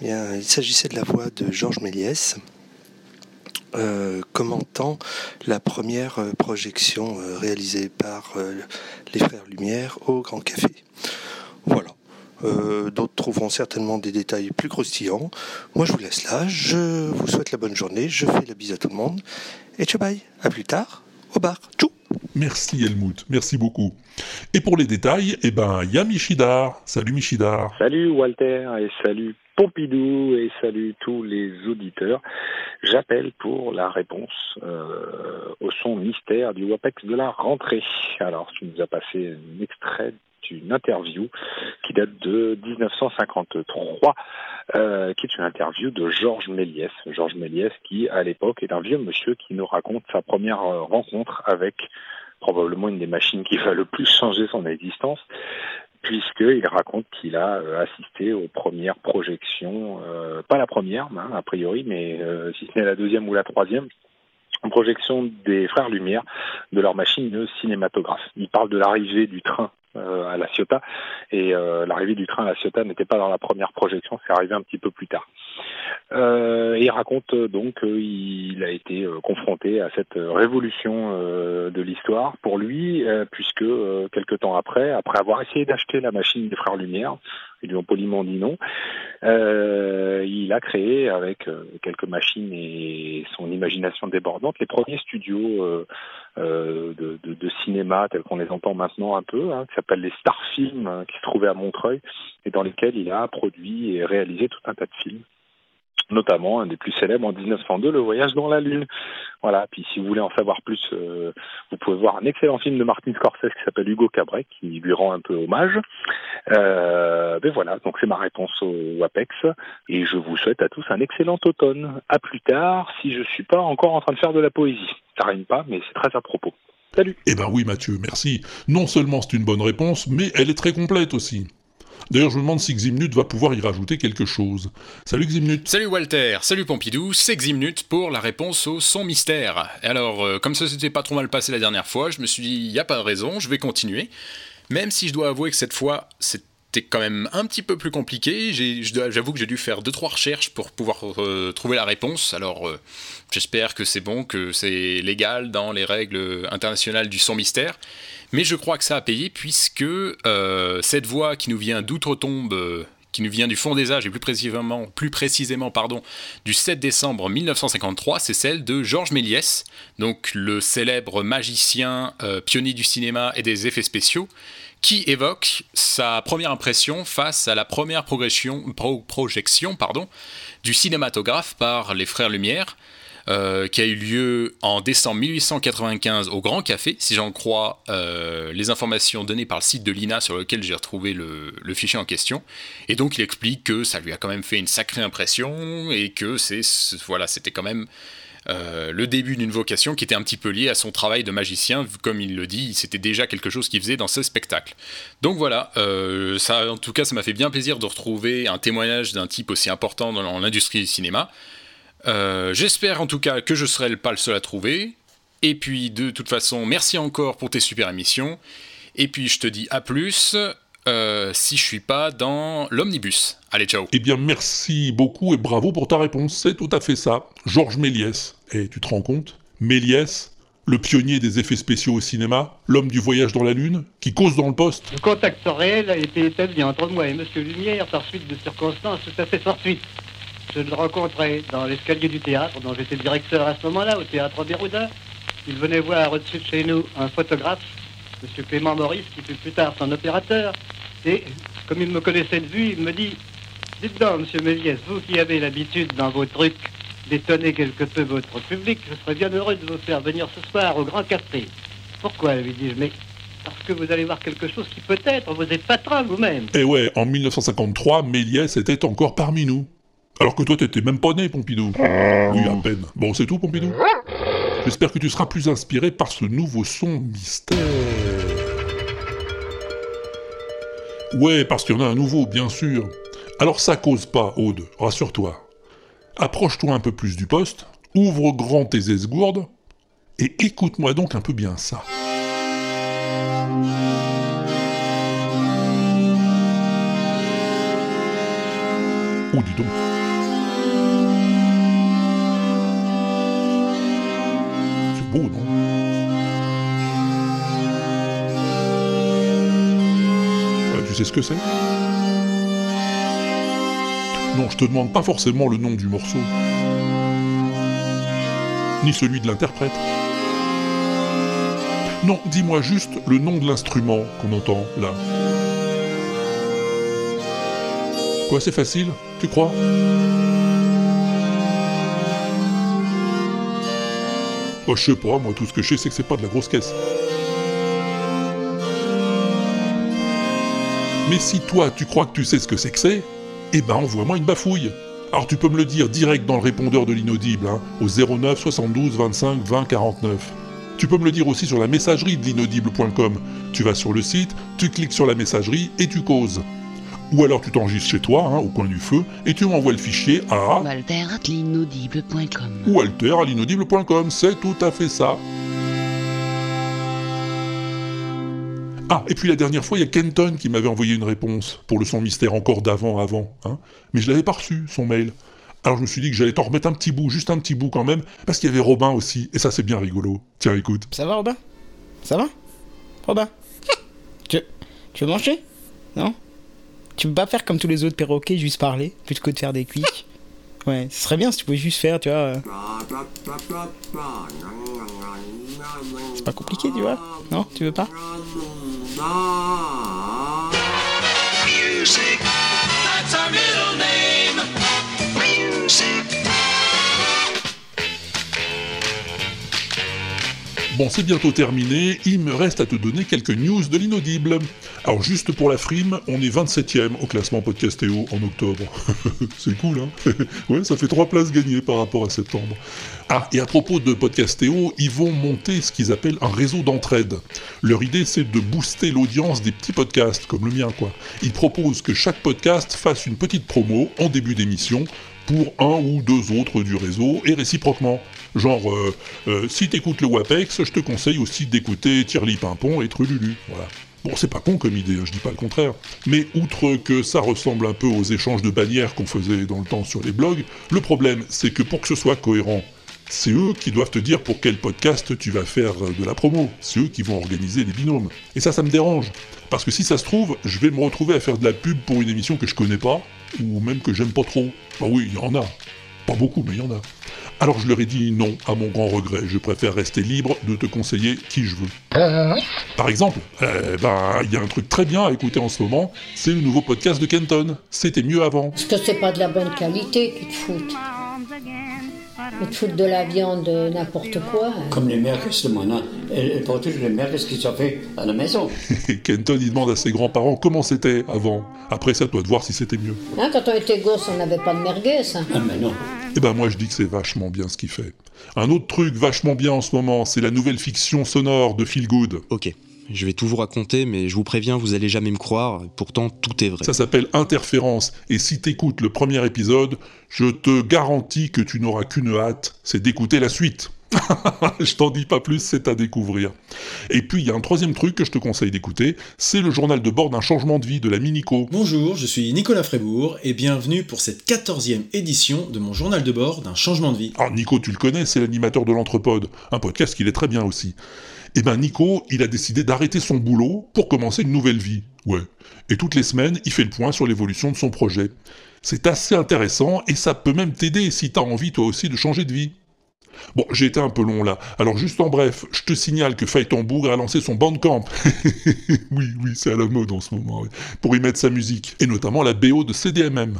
Eh Bien, il s'agissait de la voix de Georges Méliès, euh, commentant la première euh, projection euh, réalisée par les Frères Lumière au Grand Café. Voilà. Euh, D'autres trouveront certainement des détails plus croustillants. Moi, je vous laisse là. Je vous souhaite la bonne journée. Je fais la bise à tout le monde. Et ciao bye. À plus tard. Au bar. Tchou. Merci Helmut, merci beaucoup. Et pour les détails, eh ben, il y a Michidar. Salut Michidar. Salut Walter et salut Pompidou et salut tous les auditeurs. J'appelle pour la réponse euh, au son mystère du WAPEX de la rentrée. Alors, tu nous as passé un extrait d'une interview qui date de 1953, euh, qui est une interview de Georges Méliès. Georges Méliès qui, à l'époque, est un vieux monsieur qui nous raconte sa première euh, rencontre avec probablement une des machines qui va le plus changer son existence, puisqu'il raconte qu'il a euh, assisté aux premières projections, euh, pas la première, hein, a priori, mais euh, si ce n'est la deuxième ou la troisième, en projection des Frères Lumière de leur machine cinématographe. Il parle de l'arrivée du train à La Ciotat, et euh, l'arrivée du train à La Ciotat n'était pas dans la première projection, c'est arrivé un petit peu plus tard. Euh, il raconte euh, donc qu'il a été euh, confronté à cette euh, révolution euh, de l'histoire pour lui, euh, puisque euh, quelque temps après, après avoir essayé d'acheter la machine des Frères Lumière, ils lui ont poliment dit non, euh, il a créé avec euh, quelques machines et son imagination débordante les premiers studios euh, de cinéma tels qu'on les entend maintenant un peu, hein, qui s'appellent les Star Films, hein, qui se trouvaient à Montreuil et dans lesquels il a produit et réalisé tout un tas de films. Notamment un des plus célèbres en 1902, Le Voyage dans la Lune. Voilà, puis si vous voulez en savoir plus, euh, vous pouvez voir un excellent film de Martin Scorsese qui s'appelle Hugo Cabret, qui lui rend un peu hommage. Euh, ben voilà, donc c'est ma réponse au Apex, et je vous souhaite à tous un excellent automne. À plus tard, si je suis pas encore en train de faire de la poésie. Ça rime pas, mais c'est très à propos. Salut Eh ben oui Mathieu, merci. Non seulement c'est une bonne réponse, mais elle est très complète aussi. D'ailleurs, je me demande si Ximnut va pouvoir y rajouter quelque chose. Salut Ximnut Salut Walter, salut Pompidou, c'est Ximnut pour la réponse au son mystère. Alors, euh, comme ça s'était pas trop mal passé la dernière fois, je me suis dit, y a pas de raison, je vais continuer. Même si je dois avouer que cette fois, c'était quand même un petit peu plus compliqué. J'avoue que j'ai dû faire deux trois recherches pour pouvoir euh, trouver la réponse. Alors, euh, j'espère que c'est bon, que c'est légal dans les règles internationales du son mystère. Mais je crois que ça a payé puisque euh, cette voix qui nous vient d'outre-tombe, qui nous vient du fond des âges et plus précisément, du 7 décembre 1953, c'est celle de Georges Méliès, donc le célèbre magicien euh, pionnier du cinéma et des effets spéciaux, qui évoque sa première impression face à la première projection du cinématographe par les Frères Lumière, euh, qui a eu lieu en décembre 1895 au Grand Café, si j'en crois euh, les informations données par le site de l'INA sur lequel j'ai retrouvé le, fichier en question. Et donc il explique que ça lui a quand même fait une sacrée impression et que c'est voilà, c'était quand même euh, le début d'une vocation qui était un petit peu liée à son travail de magicien, comme il le dit, c'était déjà quelque chose qu'il faisait dans ce spectacle. Donc voilà, ça, en tout cas, ça m'a fait bien plaisir de retrouver un témoignage d'un type aussi important dans l'industrie du cinéma. Euh, J'espère en tout cas que je serai pas le seul à trouver. Et puis de toute façon, merci encore pour tes super émissions. Et puis je te dis à plus euh, si je suis pas dans l'omnibus. Allez, ciao. Eh bien, merci beaucoup et bravo pour ta réponse. C'est tout à fait ça. Georges Méliès. Et tu te rends compte? Méliès, le pionnier des effets spéciaux au cinéma, l'homme du voyage dans la Lune, qui cause dans le poste. Le contact réel a été établi entre moi et Monsieur Lumière par suite de circonstances tout à fait fortuites. Je le rencontrais dans l'escalier du théâtre, dont j'étais directeur à ce moment-là, au théâtre Béroudin. Il venait voir au-dessus de chez nous un photographe, Monsieur Clément Maurice, qui fut plus tard son opérateur. Et comme il me connaissait de vue, il me dit Dites donc, Monsieur Méliès, vous qui avez l'habitude dans vos trucs d'étonner quelque peu votre public, je serais bien heureux de vous faire venir ce soir au Grand Café. Pourquoi lui dis-je Mais parce que vous allez voir quelque chose qui peut-être vous épatera vous-même. Et ouais, en 1953, Méliès était encore parmi nous. Alors que toi, t'étais même pas né, Pompidou. Oui, à peine. Bon, c'est tout, Pompidou J'espère que tu seras plus inspiré par ce nouveau son mystère. Ouais, parce qu'il y en a un nouveau, bien sûr. Alors ça cause pas, Aude, rassure-toi. Approche-toi un peu plus du poste, ouvre grand tes esgourdes, et écoute-moi donc un peu bien ça. Oh, dis donc. Beau, non? Euh, Tu sais ce que c'est? Non, je te demande pas forcément le nom du morceau. Ni celui de l'interprète. Non, dis-moi juste le nom de l'instrument qu'on entend là. Quoi, c'est facile Tu crois? Oh, je sais pas, moi tout ce que je sais c'est que c'est pas de la grosse caisse. Mais si toi tu crois que tu sais ce que c'est que c'est, eh ben envoie-moi une bafouille. Alors tu peux me le dire direct dans le répondeur de l'inaudible, hein, au 09 72 25 20 49. Tu peux me le dire aussi sur la messagerie de l'inaudible.com. Tu vas sur le site, tu cliques sur la messagerie et tu causes. Ou alors tu t'enregistres chez toi, hein, au coin du feu, et tu m'envoies le fichier à walter.l'inaudible.com ou alter à l'inaudible.com, c'est tout à fait ça. Ah, et puis la dernière fois, il y a Kenton qui m'avait envoyé une réponse pour le son mystère encore d'avant, avant, hein. Mais je l'avais pas reçu, son mail. Alors je me suis dit que j'allais t'en remettre un petit bout, juste un petit bout quand même, parce qu'il y avait Robin aussi, et ça c'est bien rigolo. Tiens, écoute. Ça va, Robin? Ça va? Robin? Tu, tu veux manger? Non? Tu peux pas faire comme tous les autres perroquets, juste parler, plutôt que de faire des clics [LAUGHS] Ouais, ce serait bien si tu pouvais juste faire, tu vois. euh, C'est pas compliqué, tu vois. Non Tu veux pas? Bon, c'est bientôt terminé, il me reste à te donner quelques news de l'inaudible. Alors juste pour la frime, on est 27ème au classement Podcastéo en octobre. [LAUGHS] c'est cool, hein? [LAUGHS] Ouais, ça fait 3 places gagnées par rapport à septembre. Ah, et à propos de Podcastéo, ils vont monter ce qu'ils appellent un réseau d'entraide. Leur idée, c'est de booster l'audience des petits podcasts, comme le mien, quoi. Ils proposent que chaque podcast fasse une petite promo en début d'émission pour un ou deux autres du réseau, et réciproquement. Genre, euh, euh, si t'écoutes le WAPEX, je te conseille aussi d'écouter Tirli Pimpon et Trululu. Voilà. Bon, c'est pas con comme idée, hein, je dis pas le contraire. Mais outre que ça ressemble un peu aux échanges de bannières qu'on faisait dans le temps sur les blogs, le problème, c'est que pour que ce soit cohérent, c'est eux qui doivent te dire pour quel podcast tu vas faire euh, de la promo. C'est eux qui vont organiser les binômes. Et ça, ça me dérange. Parce que si ça se trouve, je vais me retrouver à faire de la pub pour une émission que je connais pas, ou même que j'aime pas trop. Bah oui, il y en a. Pas beaucoup, mais il y en a. Alors je leur ai dit non, à mon grand regret. Je préfère rester libre de te conseiller qui je veux. Par exemple, eh ben, il y a un truc très bien à écouter en ce moment, c'est le nouveau podcast de Kenton. C'était mieux avant. Parce que c'est pas de la bonne qualité qu'ils te foutent. Ils te foutent de la viande, euh, n'importe quoi. Comme les merguez. Et, et pour tous les merguez qui sont faits à la maison. [LAUGHS] Kenton, il demande à ses grands-parents comment c'était avant. Après ça, toi de voir si c'était mieux. Hein, quand on était gosse, on n'avait pas de merguez. hein. Ah, mais non. Eh ben moi je dis que c'est vachement bien ce qu'il fait. Un autre truc vachement bien en ce moment, c'est la nouvelle fiction sonore de Feel Good. Ok, je vais tout vous raconter, mais je vous préviens, vous allez jamais me croire, pourtant tout est vrai. Ça s'appelle Interférence, et si t'écoutes le premier épisode, je te garantis que tu n'auras qu'une hâte, c'est d'écouter la suite. [LAUGHS] je t'en dis pas plus, c'est à découvrir. Et puis il y a un troisième truc que je te conseille d'écouter, c'est le journal de bord d'un changement de vie de la Minico. Bonjour, je suis Nicolas Frébourg et bienvenue pour cette 14e édition de mon journal de bord d'un changement de vie. Alors Nico, tu le connais, c'est l'animateur de l'Entrepode, un podcast qu'il est très bien aussi. Et ben Nico, il a décidé d'arrêter son boulot pour commencer une nouvelle vie. Ouais. Et toutes les semaines, il fait le point sur l'évolution de son projet. C'est assez intéressant et ça peut même t'aider si t'as envie toi aussi de changer de vie. Bon, j'ai été un peu long là. Alors juste en bref, je te signale que Bougre a lancé son Bandcamp. [LAUGHS] oui, oui, c'est à la mode en ce moment. Pour y mettre sa musique. Et notamment la BO de CDMM.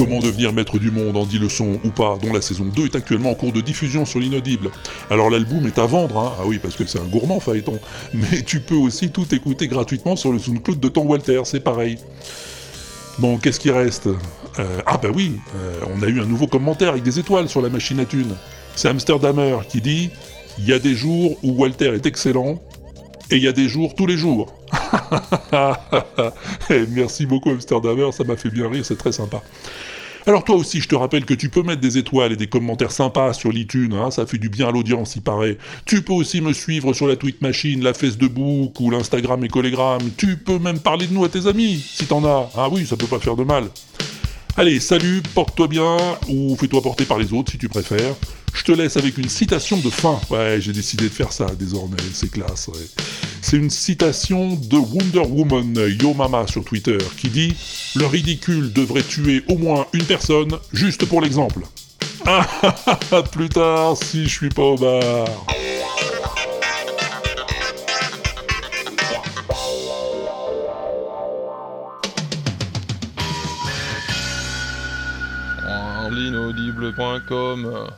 Comment devenir maître du monde en 10 leçons ou pas, dont la saison 2 est actuellement en cours de diffusion sur l'inaudible. Alors l'album est à vendre, hein. ah oui, parce que c'est un gourmand Phaéton, [LAUGHS] mais tu peux aussi tout écouter gratuitement sur le SoundCloud de ton Walter, c'est pareil. Bon, qu'est-ce qui reste? Euh, Ah bah oui, euh, on a eu un nouveau commentaire avec des étoiles sur la machine à thunes. C'est Amsterdamer qui dit « Il y a des jours où Walter est excellent, et il y a des jours tous les jours. [LAUGHS] » Eh, Merci beaucoup Amsterdamer, ça m'a fait bien rire, c'est très sympa. Alors toi aussi, je te rappelle que tu peux mettre des étoiles et des commentaires sympas sur l'iTunes, hein, ça fait du bien à l'audience, il paraît. Tu peux aussi me suivre sur la Tweet Machine, la Facebook ou l'Instagram et Collegram. Tu peux même parler de nous à tes amis, si t'en as. Ah oui, ça peut pas faire de mal. Allez, salut, porte-toi bien, ou fais-toi porter par les autres si tu préfères. Je te laisse avec une citation de fin. Ouais, j'ai décidé de faire ça désormais, c'est classe. ouais. C'est une citation de Wonder Woman Yo Mama sur Twitter qui dit Le ridicule devrait tuer au moins une personne, juste pour l'exemple. Ah, à plus tard si je suis pas au bar. L'inaudible.com